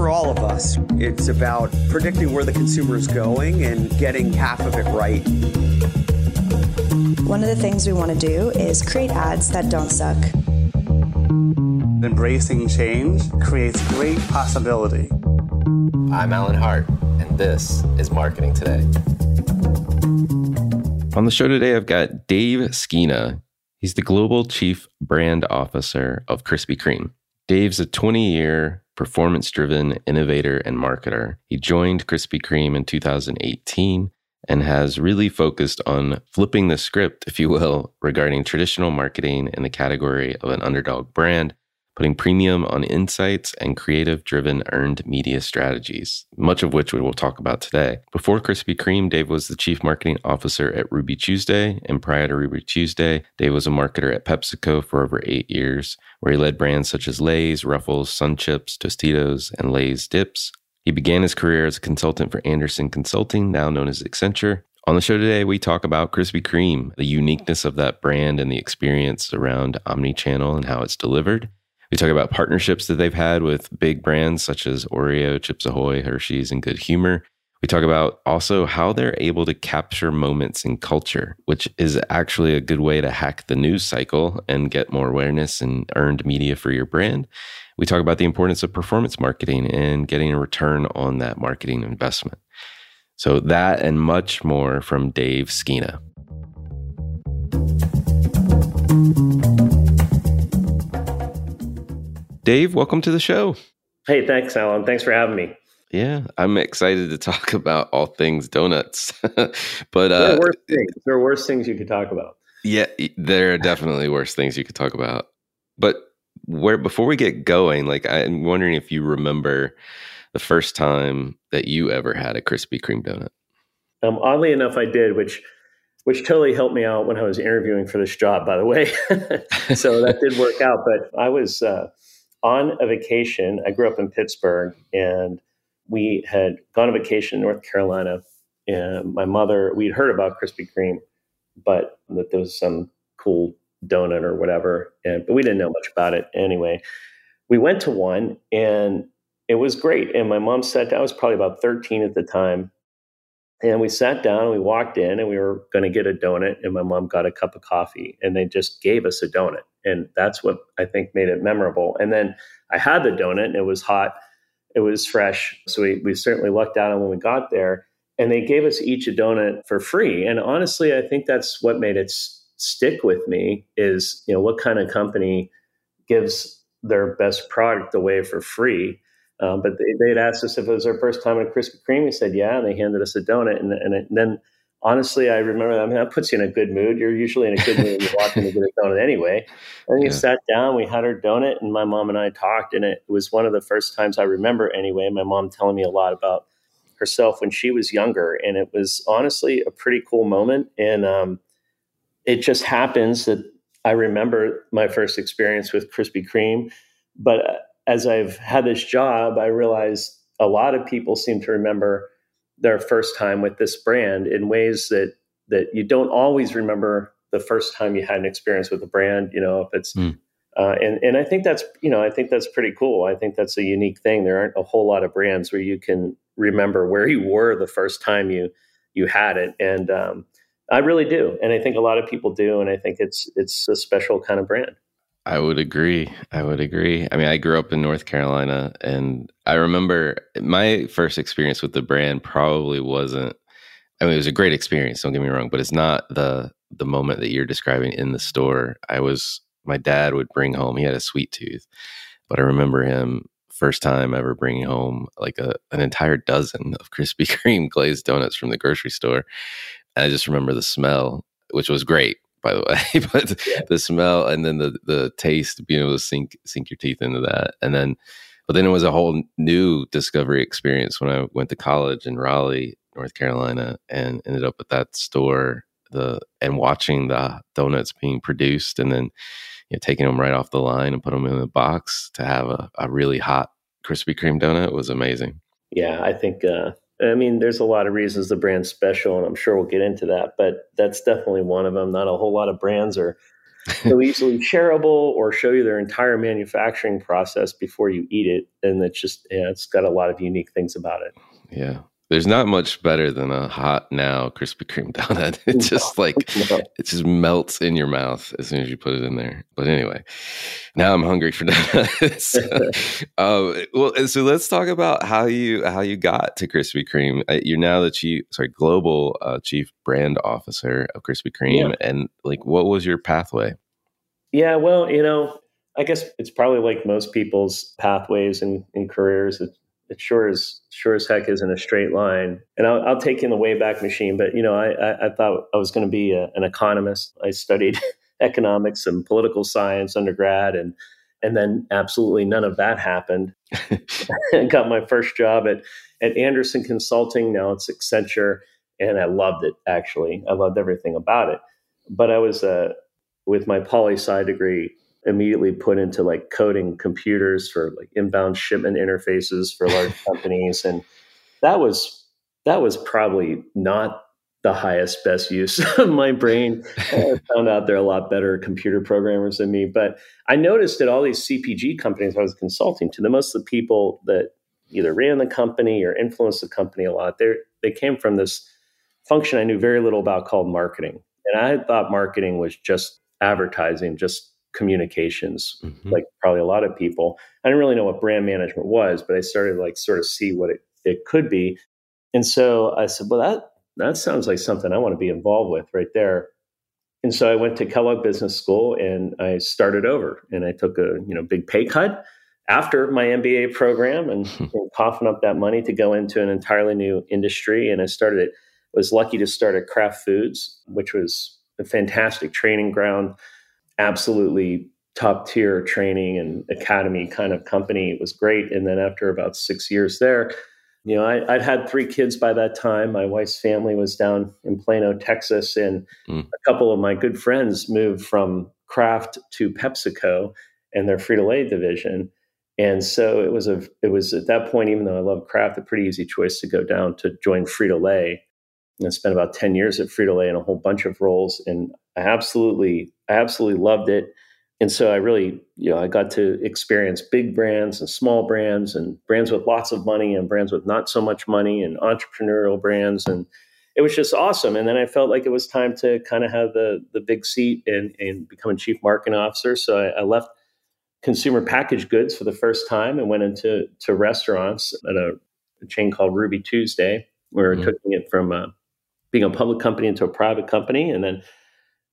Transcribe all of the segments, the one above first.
For all of us, it's about predicting where the consumer is going and getting half of it right. One of the things we want to do is create ads that don't suck. Embracing change creates great possibility. I'm Alan Hart, and this is Marketing Today. On the show today, I've got Dave Skena. He's the Global Chief Brand Officer of Krispy Kreme. Dave's a 20 year performance driven innovator and marketer. He joined Krispy Kreme in 2018 and has really focused on flipping the script, if you will, regarding traditional marketing in the category of an underdog brand putting premium on insights and creative driven earned media strategies, much of which we will talk about today. Before Krispy Kreme, Dave was the chief marketing officer at Ruby Tuesday. And prior to Ruby Tuesday, Dave was a marketer at PepsiCo for over eight years, where he led brands such as Lay's, Ruffles, Sun Chips, Tostitos, and Lay's Dips. He began his career as a consultant for Andersen Consulting, now known as Accenture. On the show today, we talk about Krispy Kreme, the uniqueness of that brand and the experience around omni-channel and how it's delivered. We talk about partnerships that they've had with big brands such as Oreo, Chips Ahoy, Hershey's, and Good Humor. We talk about also how they're able to capture moments in culture, which is actually a good way to hack the news cycle and get more awareness and earned media for your brand. We talk about the importance of performance marketing and getting a return on that marketing investment. So, that and much more from Dave Skena. Dave, welcome to the show. Hey, thanks, Alan. Thanks for having me. Yeah, I'm excited to talk about all things donuts. but there are, uh, worse things. there are worse things you could talk about. Yeah, there are definitely worse things you could talk about. But where before we get going, like I'm wondering if you remember the first time that you ever had a Krispy Kreme donut. Um, oddly enough, I did, which which totally helped me out when I was interviewing for this job, by the way. so that did work out. But I was uh, on a vacation. I grew up in Pittsburgh and we had gone on vacation in North Carolina. And my mother, we'd heard about Krispy Kreme, but that there was some cool donut or whatever. And, but we didn't know much about it anyway. We went to one and it was great. And my mom sat down, I was probably about 13 at the time. And we sat down and we walked in and we were going to get a donut. And my mom got a cup of coffee and they just gave us a donut. And that's what I think made it memorable. And then I had the donut and it was hot, it was fresh. So we, we certainly lucked out when we got there. And they gave us each a donut for free. And honestly, I think that's what made it s- stick with me is, you know, what kind of company gives their best product away for free. Um, but they, they'd asked us if it was our first time at Krispy Kreme. We said, yeah. And they handed us a donut. And, and, and then honestly, I remember, I mean, that puts you in a good mood. You're usually in a good mood when you're walking to get a donut anyway. And you sat down, we had our donut, and my mom and I talked. And it was one of the first times I remember, anyway, my mom telling me a lot about herself when she was younger. And it was honestly a pretty cool moment. And um, it just happens that I remember my first experience with Krispy Kreme. But uh, as I've had this job, I realized a lot of people seem to remember their first time with this brand in ways that that you don't always remember the first time you had an experience with a brand. You know, if it's mm. uh, and and I think that's you know I think that's pretty cool. I think that's a unique thing. There aren't a whole lot of brands where you can remember where you were the first time you you had it, and um, I really do, and I think a lot of people do, and I think it's it's a special kind of brand. I would agree. I would agree. I mean, I grew up in North Carolina and I remember my first experience with the brand probably wasn't I mean, it was a great experience, don't get me wrong, but it's not the the moment that you're describing in the store. I was my dad would bring home, he had a sweet tooth, but I remember him first time ever bringing home like a an entire dozen of Krispy Kreme glazed donuts from the grocery store. And I just remember the smell, which was great by the way. but yeah. the smell and then the the taste, being able to sink sink your teeth into that, and then but then it was a whole new discovery experience when I went to college in Raleigh, North Carolina, and ended up at that store. The and watching the donuts being produced, and then you know, taking them right off the line and put them in a box to have a, a really hot Krispy Kreme donut was amazing. Yeah, I think uh, I mean, there's a lot of reasons the brand's special, and I'm sure we'll get into that, but that's definitely one of them. Not a whole lot of brands are so easily shareable or show you their entire manufacturing process before you eat it. And it's just, yeah, it's got a lot of unique things about it. Yeah. There's not much better than a hot now Krispy Kreme donut. It just like no. it just melts in your mouth as soon as you put it in there. But anyway, now I'm hungry for donuts. um, well, so let's talk about how you how you got to Krispy Kreme. Uh, you're now the chief, sorry, global uh, chief brand officer of Krispy Kreme, yeah. and like, what was your pathway? Yeah, well, you know, I guess it's probably like most people's pathways and, and careers. It, it sure as sure as heck isn't a straight line. And I'll, I'll take you in the wayback machine. But you know, I, I, I thought I was going to be a, an economist. I studied economics and political science undergrad, and and then absolutely none of that happened. I got my first job at at Andersen Consulting. Now it's Accenture, and I loved it. Actually, I loved everything about it. But I was uh, with my poli sci degree immediately put into like coding computers for like inbound shipment interfaces for large companies and that was that was probably not the highest best use of my brain. I found out there are a lot better computer programmers than me but i noticed that all these cpg companies i was consulting to the most of the people that either ran the company or influenced the company a lot they they came from this function i knew very little about called marketing. And i thought marketing was just advertising just communications, mm-hmm. like probably a lot of people. I didn't really know what brand management was, but I started like sort of see what it, it could be. And so I said, well, that, that sounds like something I want to be involved with right there. And so I went to Kellogg Business School and I started over and I took a, you know, big pay cut after my MBA program and, and coughing up that money to go into an entirely new industry. And I started it, was lucky to start at Kraft Foods, which was a fantastic training ground absolutely top tier training and academy kind of company. It was great. And then after about six years there, you know, I, would had three kids by that time. My wife's family was down in Plano, Texas, and mm. a couple of my good friends moved from Kraft to PepsiCo and their Frito Lay division. And so it was a it was at that point, even though I love Kraft, a pretty easy choice to go down to join Frito Lay. And I spent about 10 years at Frito Lay in a whole bunch of roles. And I absolutely, I absolutely loved it. And so I really, you know, I got to experience big brands and small brands and brands with lots of money and brands with not so much money and entrepreneurial brands. And it was just awesome. And then I felt like it was time to kind of have the the big seat and and become a chief marketing officer. So I, I left consumer packaged goods for the first time and went into to restaurants at a, a chain called Ruby Tuesday. We were mm-hmm. taking it from uh, being a public company into a private company, and then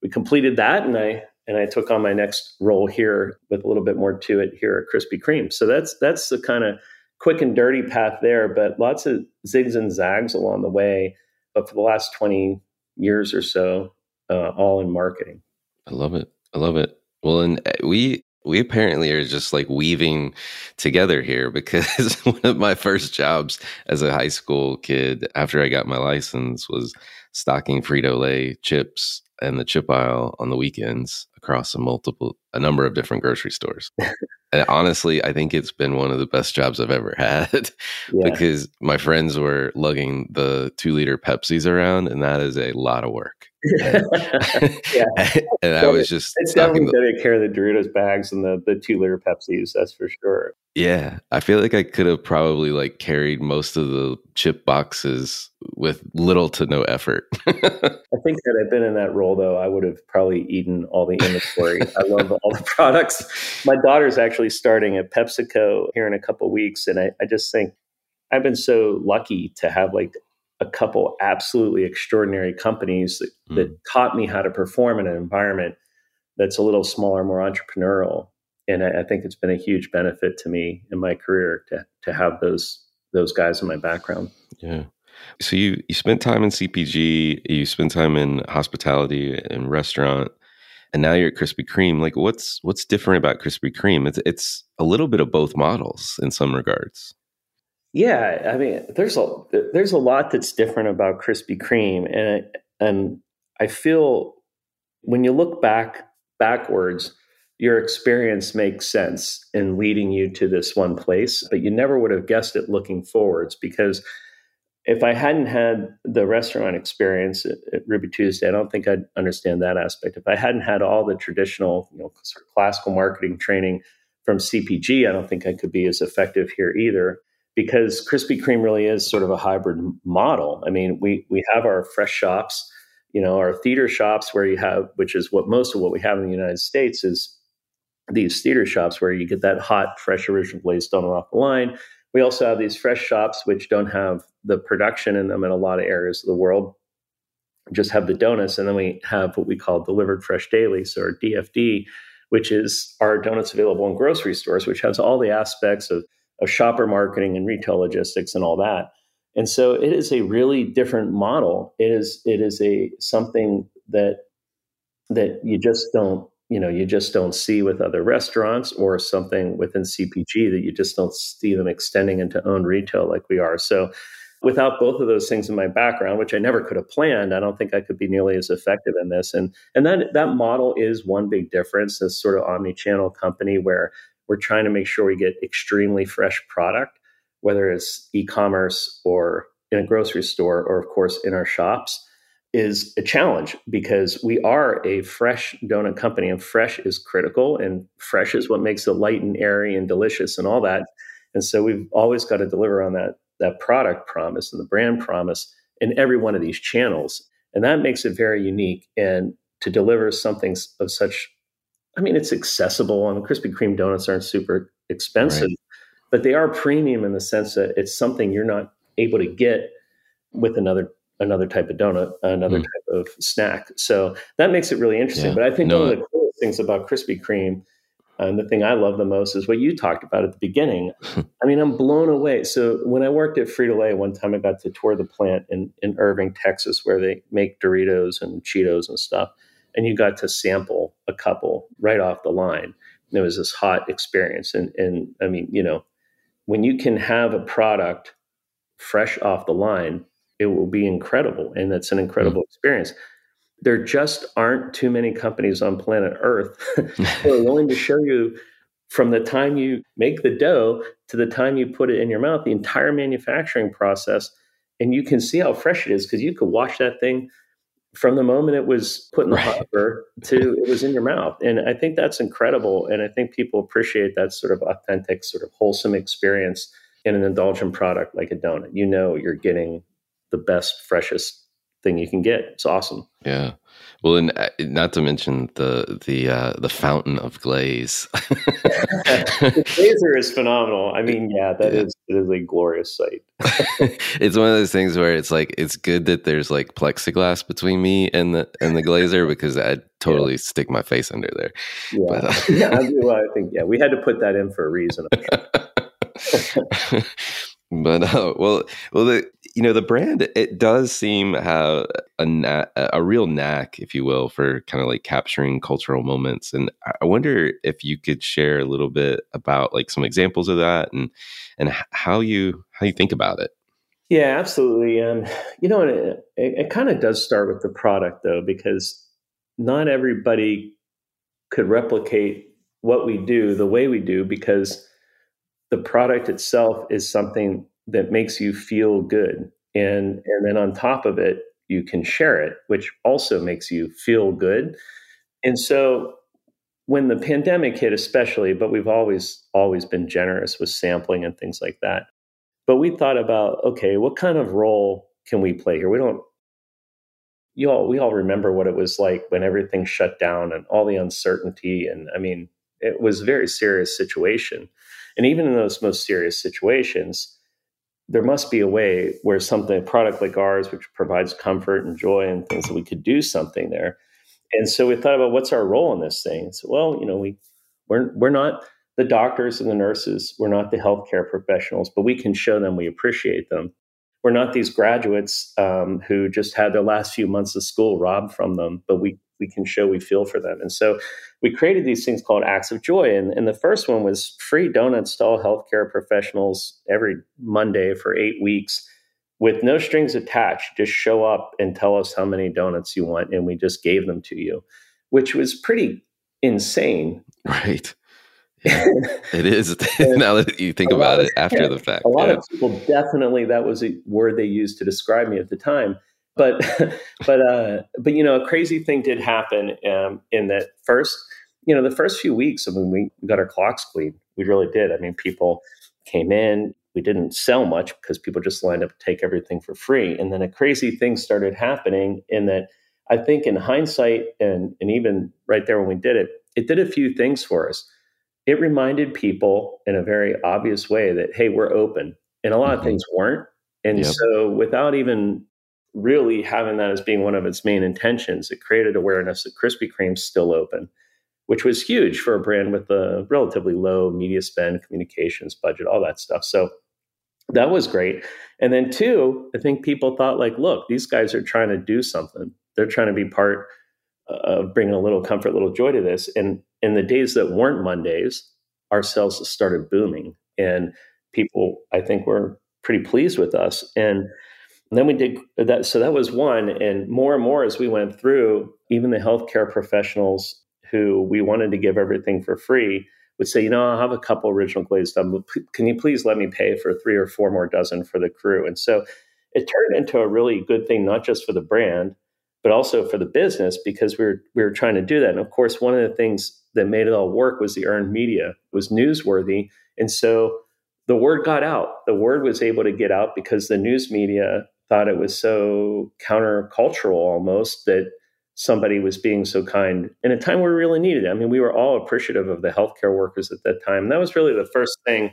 we completed that, and I and I took on my next role here with a little bit more to it here at Krispy Kreme. So that's that's the kind of quick and dirty path there, but lots of zigs and zags along the way. But for the last twenty years or so, uh, all in marketing. I love it. I love it. Well, and uh, we we apparently are just like weaving together here because one of my first jobs as a high school kid after I got my license was stocking Frito Lay chips and the chip aisle on the weekends across a multiple a number of different grocery stores. and honestly, I think it's been one of the best jobs I've ever had yeah. because my friends were lugging the two liter Pepsis around, and that is a lot of work. And, yeah. and I was just it's definitely the, to care of the Doritos bags and the the two liter Pepsis. That's for sure. Yeah, I feel like I could have probably like carried most of the chip boxes with little to no effort. I think that I've been in that role though, I would have probably eaten all the inventory. I love all the products. My daughter's actually starting at PepsiCo here in a couple weeks, and I, I just think I've been so lucky to have like a couple absolutely extraordinary companies that, mm. that taught me how to perform in an environment that's a little smaller, more entrepreneurial. And I, I, think it's been a huge benefit to me in my career to to have those those guys in my background. Yeah. So you you spent time in CPG, you spent time in hospitality and restaurant, and now you're at Krispy Kreme. Like, what's what's different about Krispy Kreme? It's it's a little bit of both models in some regards. Yeah, I mean, there's a there's a lot that's different about Krispy Kreme, and and I feel when you look back backwards, your experience makes sense in leading you to this one place, but you never would have guessed it looking forwards because if I hadn't had the restaurant experience at, at, Ruby Tuesday, I don't think I'd understand that aspect. If I hadn't had all the traditional, you know, sort of classical marketing training from CPG, I don't think I could be as effective here either because Krispy Kreme really is sort of a hybrid model. I mean, we we have our fresh shops, you know, our theater shops where you have, which is what most of what we have in the United States is these theater shops where you get that hot, fresh, original glazed donut off the line. We also have these fresh shops which don't have the production in them in a lot of areas of the world. Just have the donuts, and then we have what we call delivered fresh daily, so our DFD, which is our donuts available in grocery stores, which has all the aspects of of shopper marketing and retail logistics and all that. And so it is a really different model. It is it is a something that that you just don't you know you just don't see with other restaurants or something within CPG that you just don't see them extending into own retail like we are. So without both of those things in my background, which I never could have planned, I don't think I could be nearly as effective in this. And and that that model is one big difference. This sort of omni-channel company where we're trying to make sure we get extremely fresh product, whether it's e-commerce or in a grocery store or of course in our shops is a challenge because we are a fresh donut company and fresh is critical and fresh is what makes it light and airy and delicious and all that and so we've always got to deliver on that that product promise and the brand promise in every one of these channels and that makes it very unique and to deliver something of such I mean, it's accessible, and Krispy Kreme donuts aren't super expensive, right. but they are premium in the sense that it's something you're not able to get with another another type of donut, another mm. type of snack. So that makes it really interesting. Yeah. But I think no, one of the coolest things about Krispy Kreme, and the thing I love the most, is what you talked about at the beginning. I mean, I'm blown away. So when I worked at Frito Lay, one time I got to tour the plant in in Irving, Texas, where they make Doritos and Cheetos and stuff and you got to sample a couple right off the line. And it was this hot experience. And, and I mean, you know, when you can have a product fresh off the line, it will be incredible. And that's an incredible mm-hmm. experience. There just aren't too many companies on planet Earth who are willing to show you from the time you make the dough to the time you put it in your mouth, the entire manufacturing process. And you can see how fresh it is because you could wash that thing from the moment it was put in the right. hopper to it was in your mouth. And I think that's incredible. And I think people appreciate that sort of authentic, sort of wholesome experience in an indulgent product like a donut. You know, you're getting the best, freshest thing you can get. It's awesome. Yeah. Well, and uh, not to mention the the uh, the fountain of glaze. the glazer is phenomenal. I mean, yeah, that yeah. is it is a glorious sight. it's one of those things where it's like it's good that there's like plexiglass between me and the and the glazer because I'd totally yeah. stick my face under there. Yeah, but, uh, yeah I, well, I think yeah, we had to put that in for a reason. But uh, well, well, the you know the brand it does seem have a na- a real knack, if you will, for kind of like capturing cultural moments. And I wonder if you could share a little bit about like some examples of that and and how you how you think about it. Yeah, absolutely. And you know, it, it, it kind of does start with the product though, because not everybody could replicate what we do the way we do because the product itself is something that makes you feel good. And and then on top of it you can share it which also makes you feel good. And so when the pandemic hit especially but we've always always been generous with sampling and things like that. But we thought about okay what kind of role can we play here? We don't you all we all remember what it was like when everything shut down and all the uncertainty. And i mean it was a very serious situation and even in those most serious situations, there must be a way where something, a product like ours, which provides comfort and joy and things that we could do something there. And so we thought about what's our role in this thing. So, well, you know, we we're we're not the doctors and the nurses, we're not the healthcare professionals, but we can show them we appreciate them. We're not these graduates um, who just had their last few months of school robbed from them, but we we can show we feel for them. And so we created these things called acts of joy. And, and the first one was free donuts to all healthcare professionals every Monday for eight weeks with no strings attached. Just show up and tell us how many donuts you want. And we just gave them to you, which was pretty insane. Right. Yeah, it is now that you think about it after yeah, the fact. A lot yeah. of people definitely that was a word they used to describe me at the time but but uh, but you know, a crazy thing did happen um, in that first, you know, the first few weeks of when we got our clocks cleaned, we really did. I mean, people came in. We didn't sell much because people just lined up to take everything for free. And then a crazy thing started happening in that I think in hindsight and and even right there when we did it, it did a few things for us. It reminded people in a very obvious way that hey, we're open. And a lot mm-hmm. of things weren't. And yep. so without even really having that as being one of its main intentions, it created awareness that Krispy Kreme's still open, which was huge for a brand with a relatively low media spend, communications budget, all that stuff. So that was great. And then two, I think people thought like, look, these guys are trying to do something. They're trying to be part of bringing a little comfort, a little joy to this. And in the days that weren't Mondays, our sales started booming, and people, I think, were pretty pleased with us. And and then we did that. So that was one. And more and more as we went through, even the healthcare professionals who we wanted to give everything for free would say, you know, I'll have a couple original glazed done. Can you please let me pay for three or four more dozen for the crew? And so it turned into a really good thing, not just for the brand, but also for the business because we were we were trying to do that. And of course, one of the things that made it all work was the earned media. It was newsworthy. And so the word got out. The word was able to get out because the news media thought it was so countercultural almost that somebody was being so kind in a time where we really needed it. I mean, we were all appreciative of the healthcare workers at that time. And that was really the first thing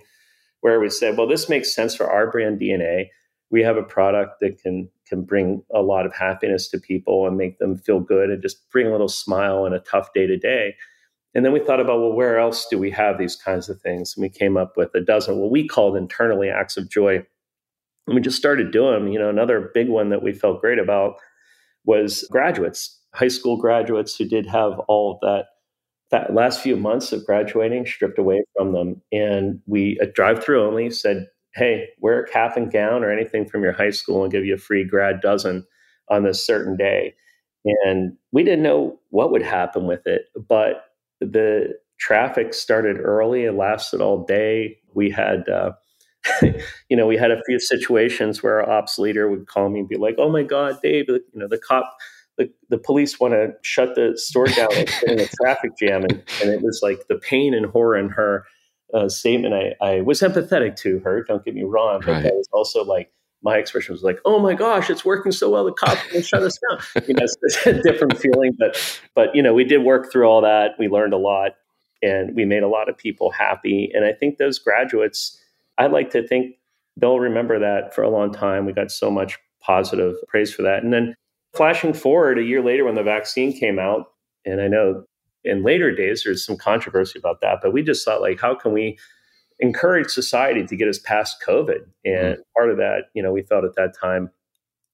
where we said, well, this makes sense for our brand DNA. We have a product that can can bring a lot of happiness to people and make them feel good and just bring a little smile in a tough day to day. And then we thought about, well, where else do we have these kinds of things? And we came up with a dozen, what we called internally acts of joy and we just started doing. You know, another big one that we felt great about was graduates, high school graduates who did have all of that that last few months of graduating stripped away from them. And we a drive through only said, hey, wear a cap and gown or anything from your high school and give you a free grad dozen on this certain day. And we didn't know what would happen with it, but the traffic started early and lasted all day. We had uh, you know, we had a few situations where our ops leader would call me and be like, "Oh my God, Dave, you know, the cop, the, the police want to shut the store down in a traffic jam," and, and, it was like the pain and horror in her uh, statement. I, I was empathetic to her. Don't get me wrong, but right. I was also like, my expression was like, "Oh my gosh, it's working so well. The cops will shut us down." You know, it's a different feeling, but but you know, we did work through all that. We learned a lot, and we made a lot of people happy. And I think those graduates, I'd like to think they'll remember that for a long time. We got so much positive praise for that. And then flashing forward a year later when the vaccine came out, and I know in later days there's some controversy about that, but we just thought like, how can we encourage society to get us past COVID? And mm-hmm. part of that, you know, we felt at that time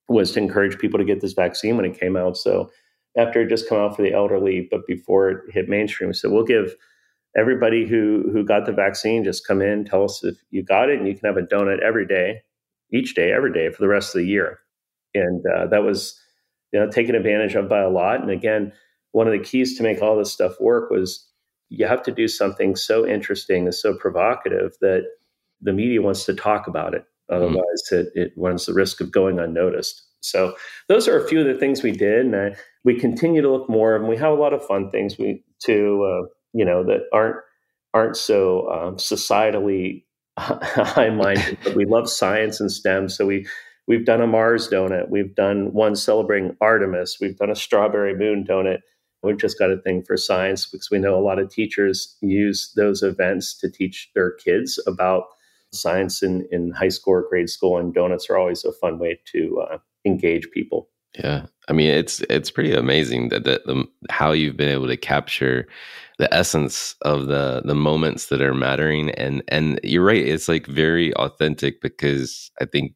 was to encourage people to get this vaccine when it came out. So after it just come out for the elderly, but before it hit mainstream, we said we'll give everybody who who got the vaccine just come in, tell us if you got it, and you can have a donut every day, each day, every day for the rest of the year. And uh, that was you know taken advantage of by a lot. And again, one of the keys to make all this stuff work was you have to do something so interesting and so provocative that the media wants to talk about it. Mm-hmm. Otherwise, mm. it, it runs the risk of going unnoticed. So those are a few of the things we did, and I, we continue to look more. And we have a lot of fun things we to uh, you know that aren't aren't so um, societally high minded, but we love science and STEM. So we we've done a Mars donut, we've done one celebrating Artemis, we've done a strawberry moon donut. We've just got a thing for science because we know a lot of teachers use those events to teach their kids about science in, in high school or grade school, and donuts are always a fun way to uh, engage people. Yeah, I mean it's it's pretty amazing that, the, how you've been able to capture the essence of the the moments that are mattering and and you're right it's like very authentic because I think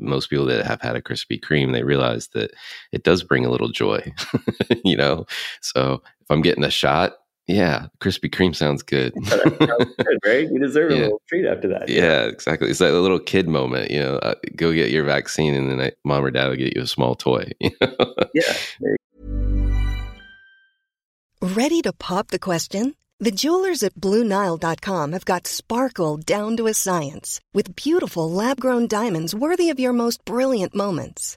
most people that have had a Krispy Kreme they realize that it does bring a little joy, you know. So if I'm getting a shot, yeah, Krispy Kreme sounds good. sounds good, right? You deserve a little treat after that. Yeah, yeah, exactly. It's like a little kid moment, you know. Uh, go get your vaccine, and then I, mom or dad will get you a small toy. yeah. Ready to pop the question? The jewelers at BlueNile.com have got sparkle down to a science with beautiful lab-grown diamonds worthy of your most brilliant moments.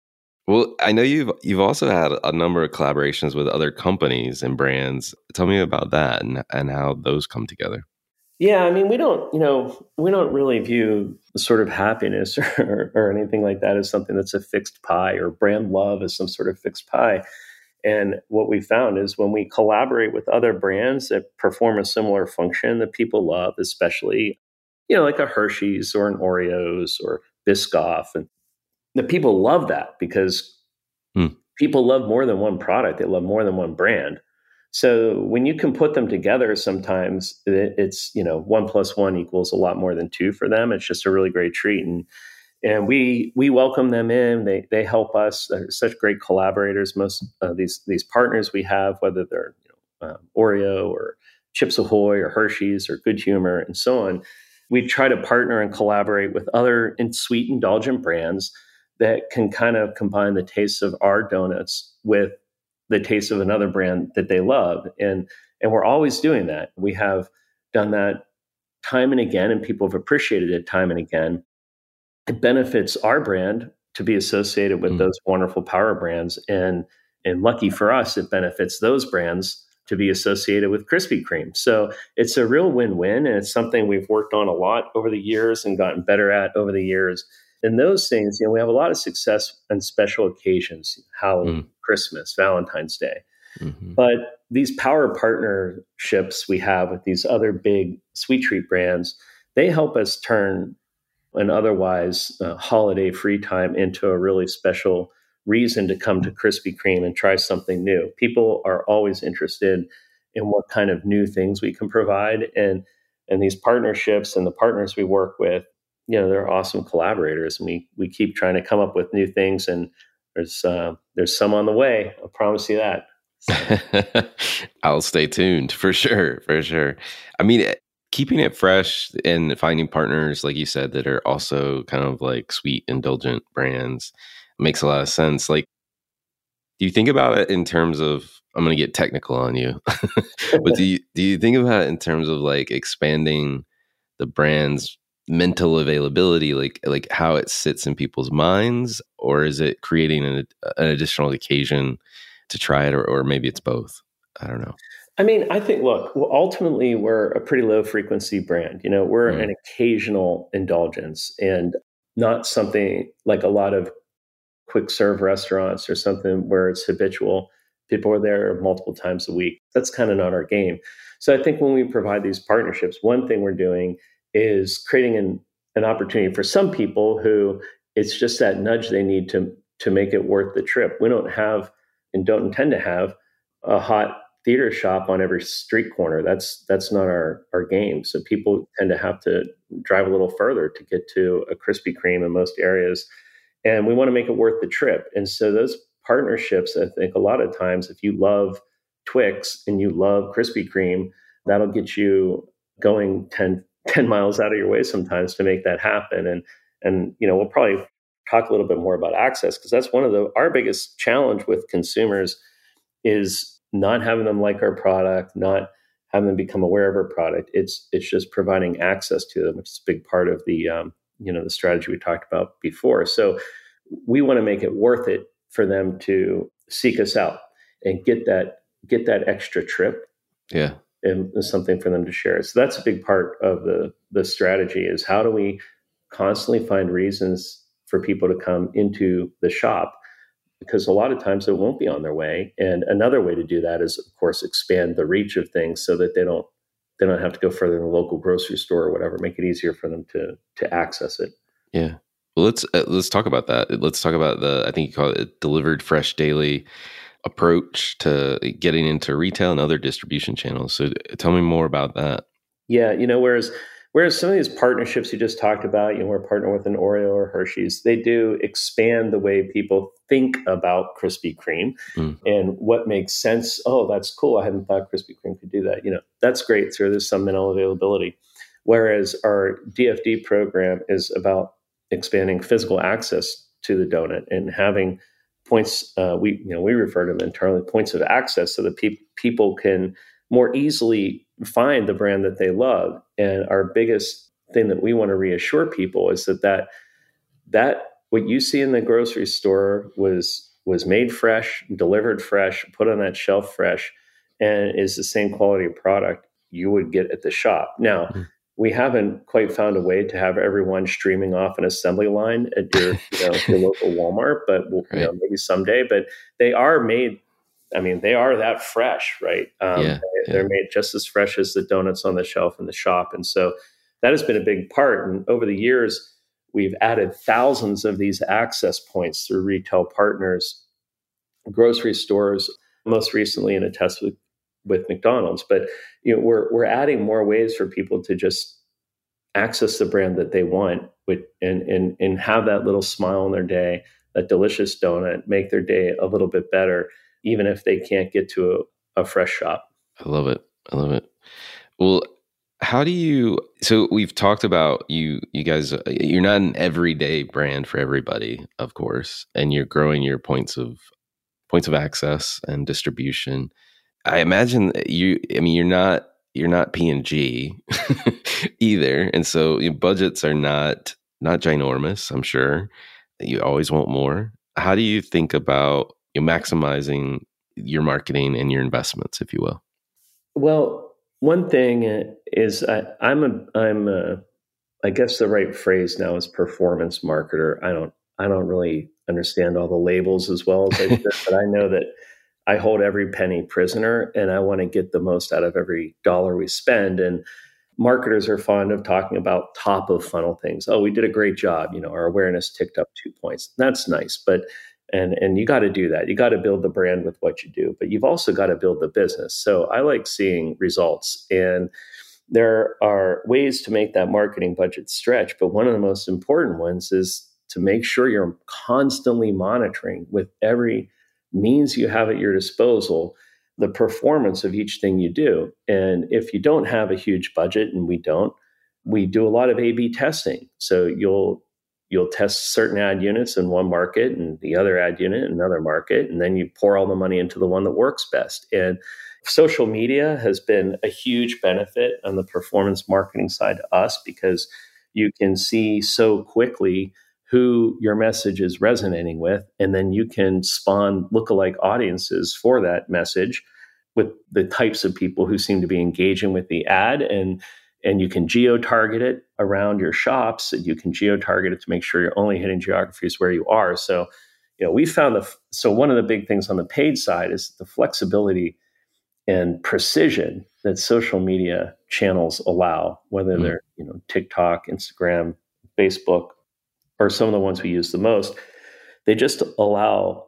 Well, I know you've you've also had a number of collaborations with other companies and brands. Tell me about that and and how those come together. Yeah, I mean, we don't, you know, we don't really view sort of happiness or, or anything like that as something that's a fixed pie or brand love as some sort of fixed pie. And what we found is when we collaborate with other brands that perform a similar function that people love, especially, you know, like a Hershey's or an Oreos or Biscoff, and the people love that because hmm. people love more than one product. They love more than one brand. So when you can put them together, sometimes it's you know one plus one equals a lot more than two for them. It's just a really great treat, and and we we welcome them in. They they help us. They're such great collaborators. Most of these these partners we have, whether they're you know, um, Oreo or Chips Ahoy or Hershey's or Good Humor and so on, we try to partner and collaborate with other sweet indulgent brands that can kind of combine the taste of our donuts with the taste of another brand that they love. And and we're always doing that. We have done that time and again, and people have appreciated it time and again. It benefits our brand to be associated with mm. those wonderful power brands. And and lucky for us, it benefits those brands to be associated with Krispy Kreme. So it's a real win-win, and it's something we've worked on a lot over the years and gotten better at over the years in those things, you know, we have a lot of success on special occasions, Halloween, mm. Christmas, Valentine's Day. Mm-hmm. But these power partnerships we have with these other big sweet treat brands, they help us turn an otherwise uh, holiday free time into a really special reason to come to Krispy Kreme and try something new. People are always interested in what kind of new things we can provide. And and these partnerships and the partners we work with, you know, they're awesome collaborators, and we we keep trying to come up with new things. And there's uh, there's some on the way. I promise you that. So. I'll stay tuned for sure, for sure. I mean, eh, keeping it fresh and finding partners, like you said, that are also kind of like sweet, indulgent brands makes a lot of sense. Like, do you think about it in terms of I'm going to get technical on you. but do you do you think about it in terms of like expanding the brand's mental availability, like like how it sits in people's minds, or is it creating an, an additional occasion to try it, or, or maybe it's both? I don't know. I mean, I think look, ultimately we're a pretty low frequency brand. You know, we're mm. an occasional indulgence and not something like a lot of quick serve restaurants or something where it's habitual people are there multiple times a week. That's kind of not our game. So I think when we provide these partnerships, one thing we're doing is creating an, an opportunity for some people who it's just that nudge they need to to make it worth the trip. We don't have and don't intend to have a hot theater shop on every street corner. That's that's not our our game. So people tend to have to drive a little further to get to a Krispy Kreme in most areas. And we want to make it worth the trip. And so those partnerships, I think a lot of times, if you love Twix and you love Krispy Kreme, that'll get you going 10, 10 miles out of your way sometimes to make that happen. And and you know, we'll probably talk a little bit more about access because that's one of the our biggest challenge with consumers is not having them like our product, not having them become aware of our product. It's it's just providing access to them, which is a big part of the um, you know the strategy we talked about before. So we want to make it worth it for them to seek us out and get that get that extra trip. Yeah. And something for them to share. So that's a big part of the the strategy is how do we constantly find reasons for people to come into the shop because a lot of times it won't be on their way. And another way to do that is of course expand the reach of things so that they don't they don't have to go further than the local grocery store or whatever, make it easier for them to to access it. Yeah. Well, let's uh, let's talk about that. Let's talk about the I think you call it delivered fresh daily approach to getting into retail and other distribution channels. So tell me more about that. Yeah, you know, whereas whereas some of these partnerships you just talked about, you know, we're partner with an Oreo or Hershey's, they do expand the way people think about Krispy Kreme mm. and what makes sense. Oh, that's cool. I hadn't thought Krispy Kreme could do that. You know, that's great. So there's some mental availability. Whereas our DFD program is about expanding physical access to the donut and having points uh, we you know we refer to them internally points of access so that pe- people can more easily find the brand that they love. And our biggest thing that we want to reassure people is that that that what you see in the grocery store was was made fresh delivered fresh put on that shelf fresh and is the same quality product you would get at the shop. Now mm we haven't quite found a way to have everyone streaming off an assembly line at your, you know, your local Walmart, but we'll, right. you know, maybe someday. But they are made. I mean, they are that fresh, right? Um, yeah, they, are made just as fresh as the donuts on the shelf in the shop, and so that has been a big part. And over the years, we've added thousands of these access points through retail partners, grocery stores. Most recently, in a test with with McDonald's. But you know, we're we're adding more ways for people to just access the brand that they want with and and and have that little smile in their day, that delicious donut, make their day a little bit better, even if they can't get to a, a fresh shop. I love it. I love it. Well, how do you so we've talked about you you guys uh, you're not an everyday brand for everybody of course and you're growing your points of points of access and distribution I imagine you. I mean, you're not you're not P and G either, and so your budgets are not not ginormous. I'm sure you always want more. How do you think about you maximizing your marketing and your investments, if you will? Well, one thing is I, I'm a I'm a I guess the right phrase now is performance marketer. I don't I don't really understand all the labels as well as I should, but I know that I hold every penny prisoner and I want to get the most out of every dollar we spend. And marketers are fond of talking about top of funnel things. Oh, we did a great job. You know, our awareness ticked up two points. That's nice. But And, and you got to do that. You got to build the brand with what you do, but you've also got to build the business. So I like seeing results. And there are ways to make that marketing budget stretch, but one of the most important ones is to make sure you're constantly monitoring with every means you have at your disposal the performance of each thing you do. And if you don't have a huge budget, and we don't, we do a lot of A/B testing. So you'll you'll test certain ad units in one market and the other ad unit in another market, and then you pour all the money into the one that works best. And social media has been a huge benefit on the performance marketing side to us because you can see so quickly who your message is resonating with, and then you can spawn lookalike audiences for that message with the types of people who seem to be engaging with the ad and and you can geo target it around your shops and you can geo target it to make sure you're only hitting geographies where you are so you know we found the so one of the big things on the paid side is the flexibility and precision that social media channels allow whether mm-hmm. they're you know TikTok Instagram Facebook or some of the ones we use the most. They just allow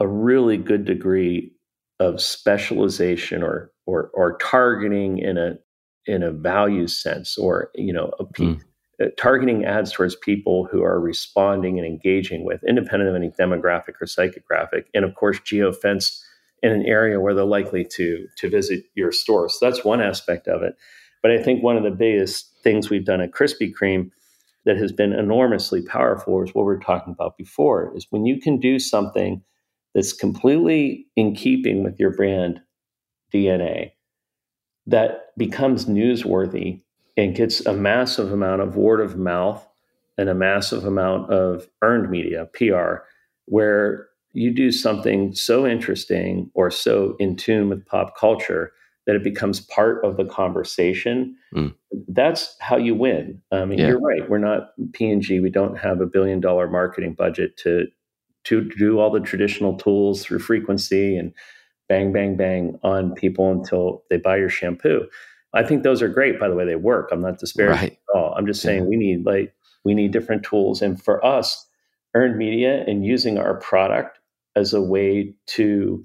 a really good degree of specialization or or or targeting in a in a value sense or you know a pe- mm. targeting ads towards people who are responding and engaging with independent of any demographic or psychographic and of course geofence in an area where they're likely to to visit your store. So that's one aspect of it. But i think one of the biggest things we've done at krispy kreme that has been enormously powerful is what we are talking about before is when you can do something that's completely in keeping with your brand DNA that becomes newsworthy and gets a massive amount of word of mouth and a massive amount of earned media, PR, where you do something so interesting or so in tune with pop culture that it becomes part of the conversation. Mm. That's how you win. I mean, yeah. you're right. We're not P&G. We don't have a billion dollar marketing budget to to do all the traditional tools through frequency and bang, bang, bang on people until they buy your shampoo. I think those are great. By the way, they work. I'm not disparaging right. at all. I'm just saying yeah. we need like we need different tools. And for us, earned media and using our product as a way to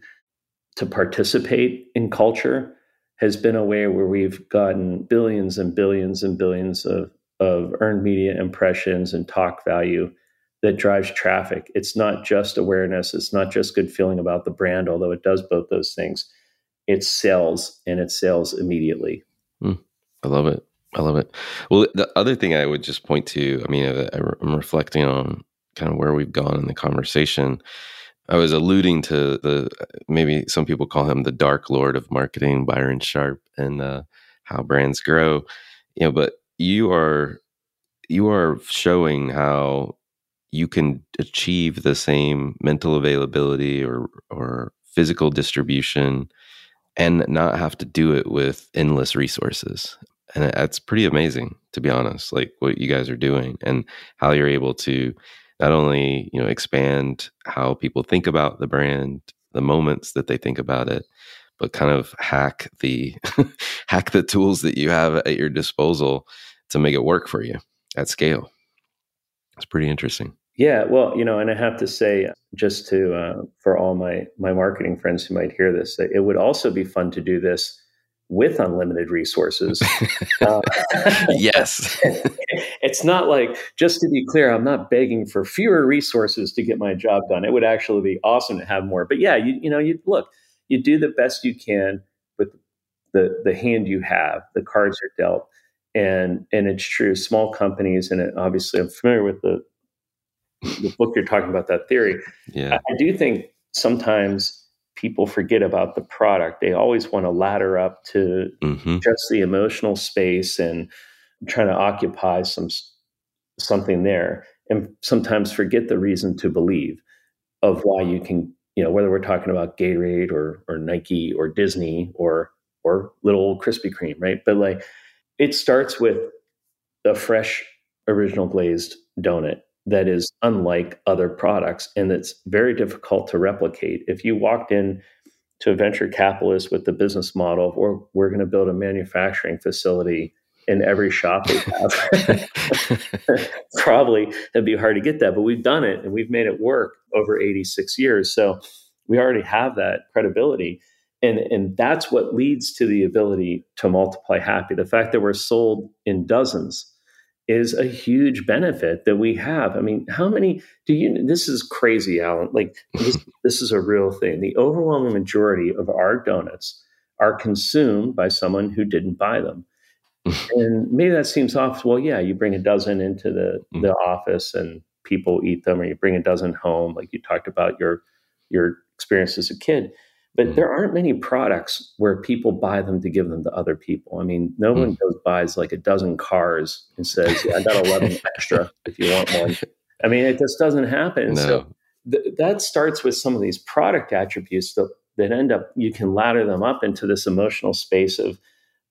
to participate in culture has been a way where we've gotten billions and billions and billions of, of earned media impressions and talk value that drives traffic. It's not just awareness, it's not just good feeling about the brand, although it does both those things. It sells and it sells immediately. Mm, I love it. I love it. Well, the other thing I would just point to, I mean, I'm reflecting on kind of where we've gone in the conversation. I was alluding to the maybe some people call him the dark lord of marketing, Byron Sharp, and uh, how brands grow. You know, but you are you are showing how you can achieve the same mental availability or or physical distribution and not have to do it with endless resources and that's pretty amazing to be honest like what you guys are doing and how you're able to not only you know expand how people think about the brand the moments that they think about it but kind of hack the hack the tools that you have at your disposal to make it work for you at scale. It's pretty interesting. Yeah, well, you know, and I have to say, just to uh, for all my my marketing friends who might hear this, it would also be fun to do this with unlimited resources. uh, yes, it's not like just to be clear, I'm not begging for fewer resources to get my job done. It would actually be awesome to have more. But yeah, you you know, you look, you do the best you can with the the hand you have, the cards are dealt. And and it's true, small companies, and it, obviously I'm familiar with the the book you're talking about that theory. Yeah. I, I do think sometimes people forget about the product. They always want to ladder up to mm-hmm. just the emotional space and trying to occupy some something there, and sometimes forget the reason to believe of why you can. You know, whether we're talking about Gatorade or or Nike or Disney or or little Krispy Kreme, right? But like, it starts with a fresh original glazed donut that is unlike other products and that's very difficult to replicate. If you walked in to a venture capitalist with the business model, or we're we're going to build a manufacturing facility in every shop they have. Probably it'd be hard to get that, but we've done it and we've made it work over 86 years. So we already have that credibility. And, and that's what leads to the ability to multiply happy. The fact that we're sold in dozens is a huge benefit that we have. I mean, how many do you? This is crazy, Alan. Like this, this is a real thing. The overwhelming majority of our donuts are consumed by someone who didn't buy them. and maybe that seems off. Well, yeah, you bring a dozen into the mm. the office and people eat them, or you bring a dozen home, like you talked about your your experience as a kid. But mm. there aren't many products where people buy them to give them to other people. I mean, no mm. one goes buys like a dozen cars and says, yeah, "I got eleven extra if you want one." I mean, it just doesn't happen. No. So th- that starts with some of these product attributes that that end up you can ladder them up into this emotional space of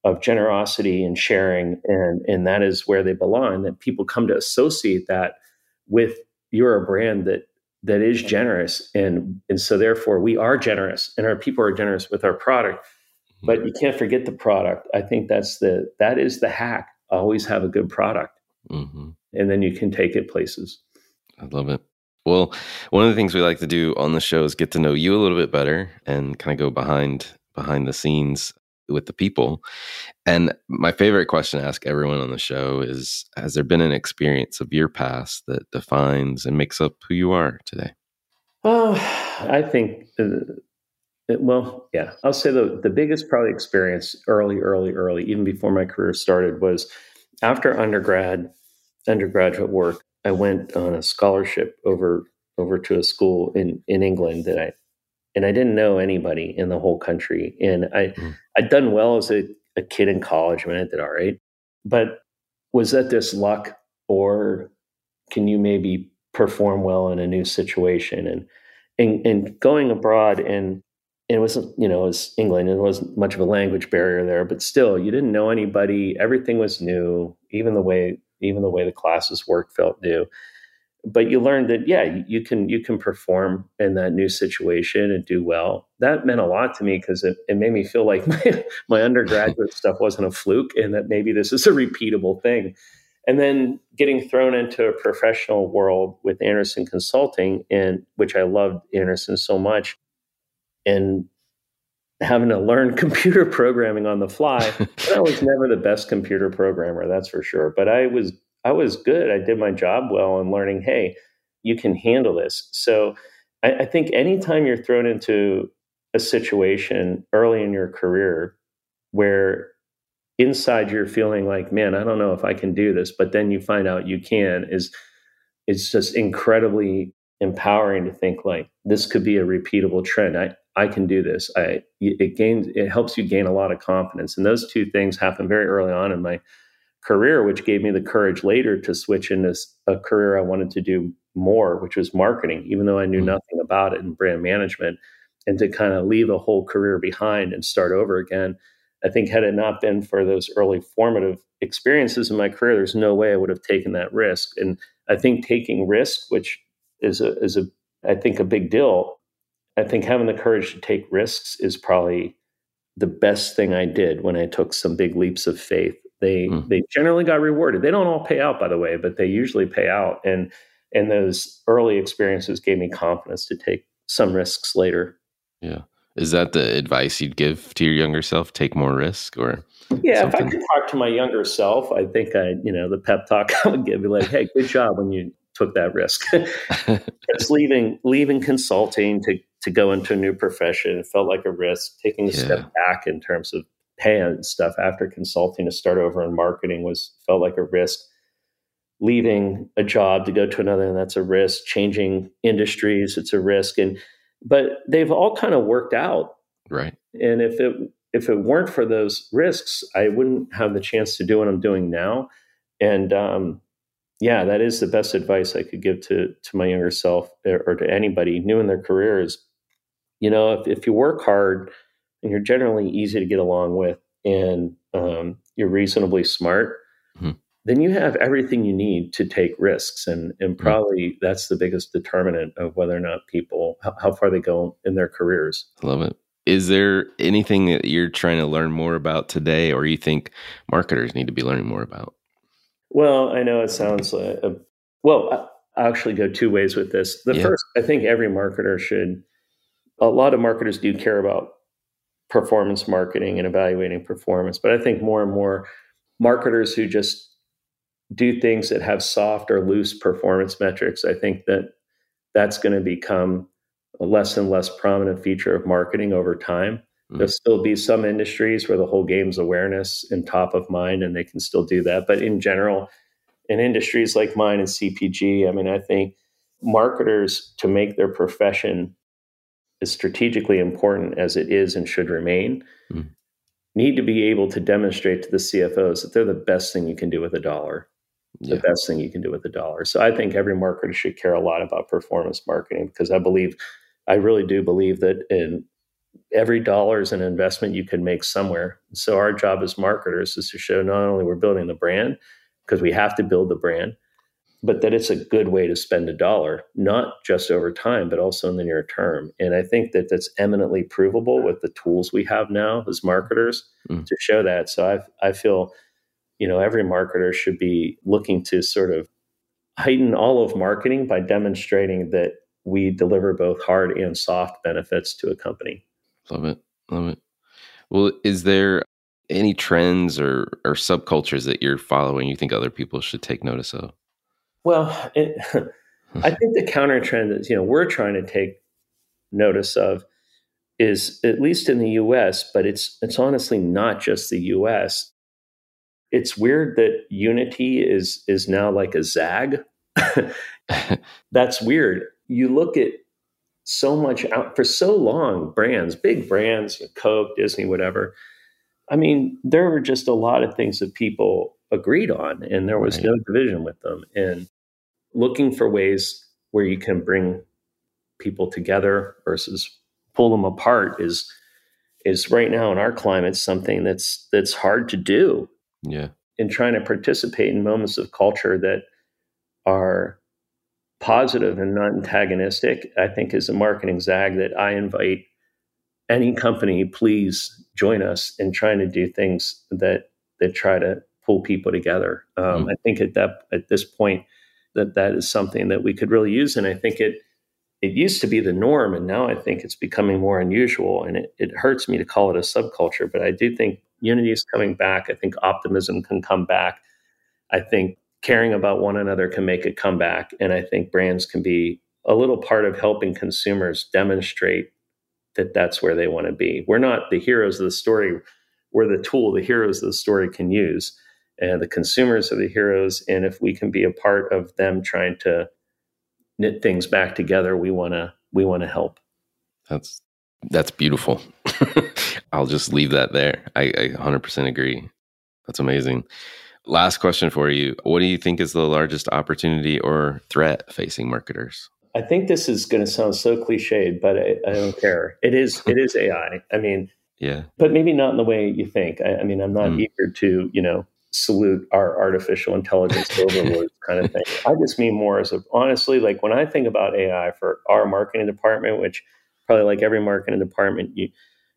of generosity and sharing, and and that is where they belong. That people come to associate that with you're a brand that that is generous and and so therefore we are generous and our people are generous with our product. But you can't forget the product. I think that's the that is the hack always have a good product. Mm-hmm. and then you can take it places. I love it. Well one of the things we like to do on the show is get to know you a little bit better and kind of go behind behind the scenes with the people. And my favorite question to ask everyone on the show is Has there been an experience of your past that defines and makes up who you are today? Oh, I think, uh, well, yeah, I'll say the, the biggest probably experience early, early, early, even before my career started, was after undergrad, undergraduate work. I went on a scholarship over over to a school in in England that I and I didn't know anybody in the whole country. And I mm. I'd done well as a, a kid in college. I mean, I did all right, but was that this luck, or can you maybe perform well in a new situation? And and, and going abroad and it wasn't you know it was England. It wasn't much of a language barrier there, but still, you didn't know anybody. Everything was new. Even the way even the way the classes worked felt new but you learned that yeah you can you can perform in that new situation and do well. That meant a lot to me because it, it made me feel like my, my undergraduate stuff wasn't a fluke and that maybe this is a repeatable thing. And then getting thrown into a professional world with Andersen Consulting and which i loved Andersen so much and having to learn computer programming on the fly i was never the best computer programmer that's for sure but i was I was good. I did my job well and learning, hey, you can handle this. So I, I think anytime you're thrown into a situation early in your career where inside you're feeling like, man, I don't know if I can do this, but then you find out you can is it's just incredibly empowering to think like this could be a repeatable trend. I I can do this. I it gains it helps you gain a lot of confidence. And those two things happen very early on in my career, which gave me the courage later to switch into a career I wanted to do more, which was marketing, even though I knew mm-hmm. nothing about it in brand management, and to kind of leave a whole career behind and start over again. I think had it not been for those early formative experiences in my career, there's no way I would have taken that risk. And I think taking risk, which is a is a I think a big deal. I think having the courage to take risks is probably the best thing I did when I took some big leaps of faith they mm. they generally got rewarded. They don't all pay out, by the way, but they usually pay out. And and those early experiences gave me confidence to take some risks later. Yeah. Is that the advice you'd give to your younger self? Take more risk or Yeah, something? if I could talk to my younger self, I think I, you know, the pep talk I would give be like, hey, good job when you took that risk. Just leaving leaving consulting to to go into a new profession. It felt like a risk. Taking a yeah. step back in terms of pay and stuff after consulting to start over in marketing was felt like a risk. Leaving a job to go to another and that's a risk. Changing industries it's a risk. And but they've all kind of worked out. Right. And if it if it weren't for those risks i wouldn't have the chance to do what i'm doing now. And um, yeah that is the best advice i could give to to my younger self or, or to anybody new in their career is you know if, if you work hard and you're generally easy to get along with and um, you're reasonably smart, mm-hmm. then you have everything you need to take risks. And, and mm-hmm. probably mm-hmm. that's the biggest determinant of whether or not people, how, how, far they go in their careers. I love it. Is there anything that you're trying to learn more about today, or you think marketers need to be learning more about? Well, I know it sounds like a, well. I actually go two ways with this. The yeah. first, I think every marketer should. A lot of marketers do care about performance marketing and evaluating performance, but I think more and more marketers who just do things that have soft or loose performance metrics, I think that that's going to become a less and less prominent feature of marketing over time. Mm-hmm. There'll still be some industries where the whole game's awareness and top of mind, and they can still do that. But in general, in industries like mine and CPG, I mean, I think marketers to make their profession as strategically important as it is and should remain mm-hmm. need to be able to demonstrate to the CFOs that they're the best thing you can do with a dollar yeah. the best thing you can do with a dollar. So I think every marketer should care a lot about performance marketing because I believe, I really do believe that in every dollar is an investment you can make somewhere. So our job as marketers is to show not only we're building the brand because we have to build the brand, but that it's a good way to spend a dollar, not just over time, but also in the near term. And I think that that's eminently provable with the tools we have now as marketers mm. to show that. So I I feel you know every marketer should be looking to sort of heighten all of marketing by demonstrating that we deliver both hard and soft benefits to a company love it love it well is there any trends or or subcultures that you're following you think other people should take notice of well it, i think the counter trend that you know we're trying to take notice of is at least in the us but it's it's honestly not just the us it's weird that unity is is now like a zag. That's weird. You look at so much out for so long brands big brands coke disney whatever. I mean there were just a lot of things that people agreed on and there was right. no division with them. And looking for ways where you can bring people together versus pull them apart is is right now in our climate something that's that's hard to do yeah. In trying to participate in moments of culture that are positive and not antagonistic, I think is a marketing zag that I invite any company, please join us in trying to do things that that try to pull people together. Um, mm. I think at that at this point that that is something that we could really use, and I think it it used to be the norm, and now I think it's becoming more unusual. And it, it hurts me to call it a subculture, but I do think unity is coming back. I think optimism can come back. I think caring about one another can make a comeback. And I think brands can be a little part of helping consumers demonstrate that that's where they want to be. We're not the heroes of the story, we're the tool the heroes of the story can use. And the consumers are the heroes. And if we can be a part of them trying to knit things back together, we want to we want to help. That's that's beautiful. I'll just leave that there. I, I 100% agree. That's amazing. Last question for you. What do you think is the largest opportunity or threat facing marketers? I think this is going to sound so cliched, but I, I don't care. It is it is AI. I mean, yeah, but maybe not in the way you think. I, I mean, I'm not mm. eager to you know salute our artificial intelligence overlords kind of thing. I just mean more as a honestly, like when I think about AI for our marketing department, which probably like every marketing department, you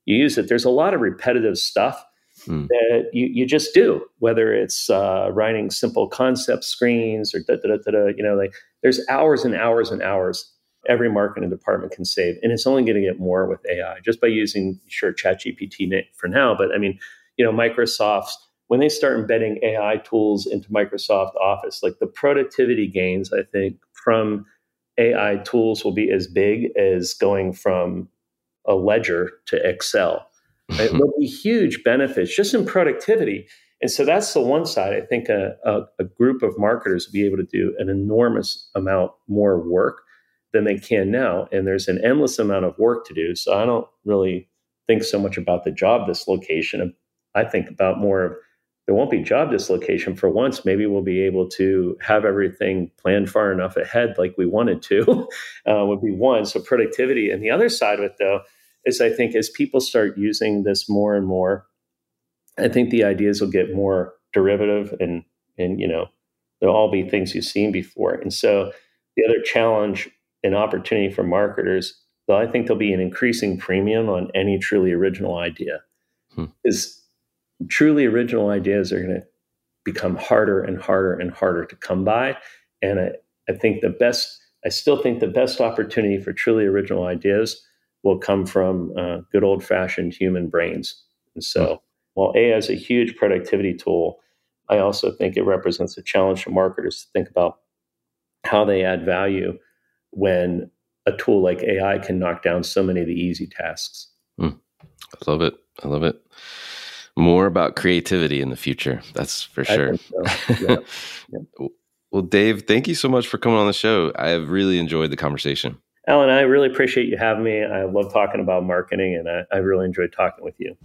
you use it. There's a lot of repetitive stuff mm. that you, you just do, whether it's uh, writing simple concept screens or da, da, da, da, you know, like there's hours and hours and hours every marketing department can save. And it's only going to get more with AI just by using, sure, ChatGPT for now. But I mean, you know, Microsoft's, when they start embedding AI tools into Microsoft Office, like the productivity gains, I think, from AI tools will be as big as going from a ledger to Excel. Right? There'll be huge benefits just in productivity. And so that's the one side. I think a, a, a, group of marketers will be able to do an enormous amount more work than they can now. And there's an endless amount of work to do. So I don't really think so much about the job dislocation. I think about more of there won't be job dislocation for once. Maybe we'll be able to have everything planned far enough ahead, like we wanted to, uh, would be one. So productivity. And the other side of it, though, is I think as people start using this more and more, I think the ideas will get more derivative and and you know they'll all be things you've seen before. And so the other challenge and opportunity for marketers though I think there'll be an increasing premium on any truly original idea. Hmm. Is truly original ideas are going to become harder and harder and harder to come by. And I, I think the best, I still think the best opportunity for truly original ideas will come from uh, good old fashioned human brains. And so hmm. while AI is a huge productivity tool, I also think it represents a challenge for marketers to think about how they add value when a tool like AI can knock down so many of the easy tasks. Mm. I love it. I love it. More about creativity in the future. That's for sure. So. Yeah. yeah. well, Dave, thank you so much for coming on the show. I have really enjoyed the conversation. Alan, I really appreciate you having me. I love talking about marketing and I, I really enjoyed talking with you.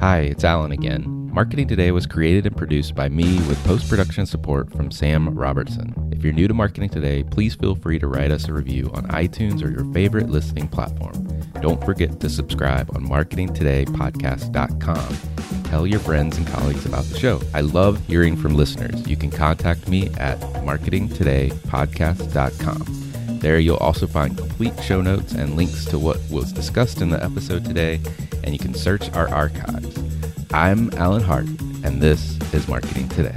Hi, it's Alan again. Marketing Today was created and produced by me with post production support from Sam Robertson. If you're new to Marketing Today, please feel free to write us a review on iTunes or your favorite listening platform. Don't forget to subscribe on marketingtodaypodcast.com. Tell your friends and colleagues about the show. I love hearing from listeners. You can contact me at marketingtodaypodcast.com. There you'll also find complete show notes and links to what was discussed in the episode today, and you can search our archives. I'm Alan Hart, and this is Marketing Today.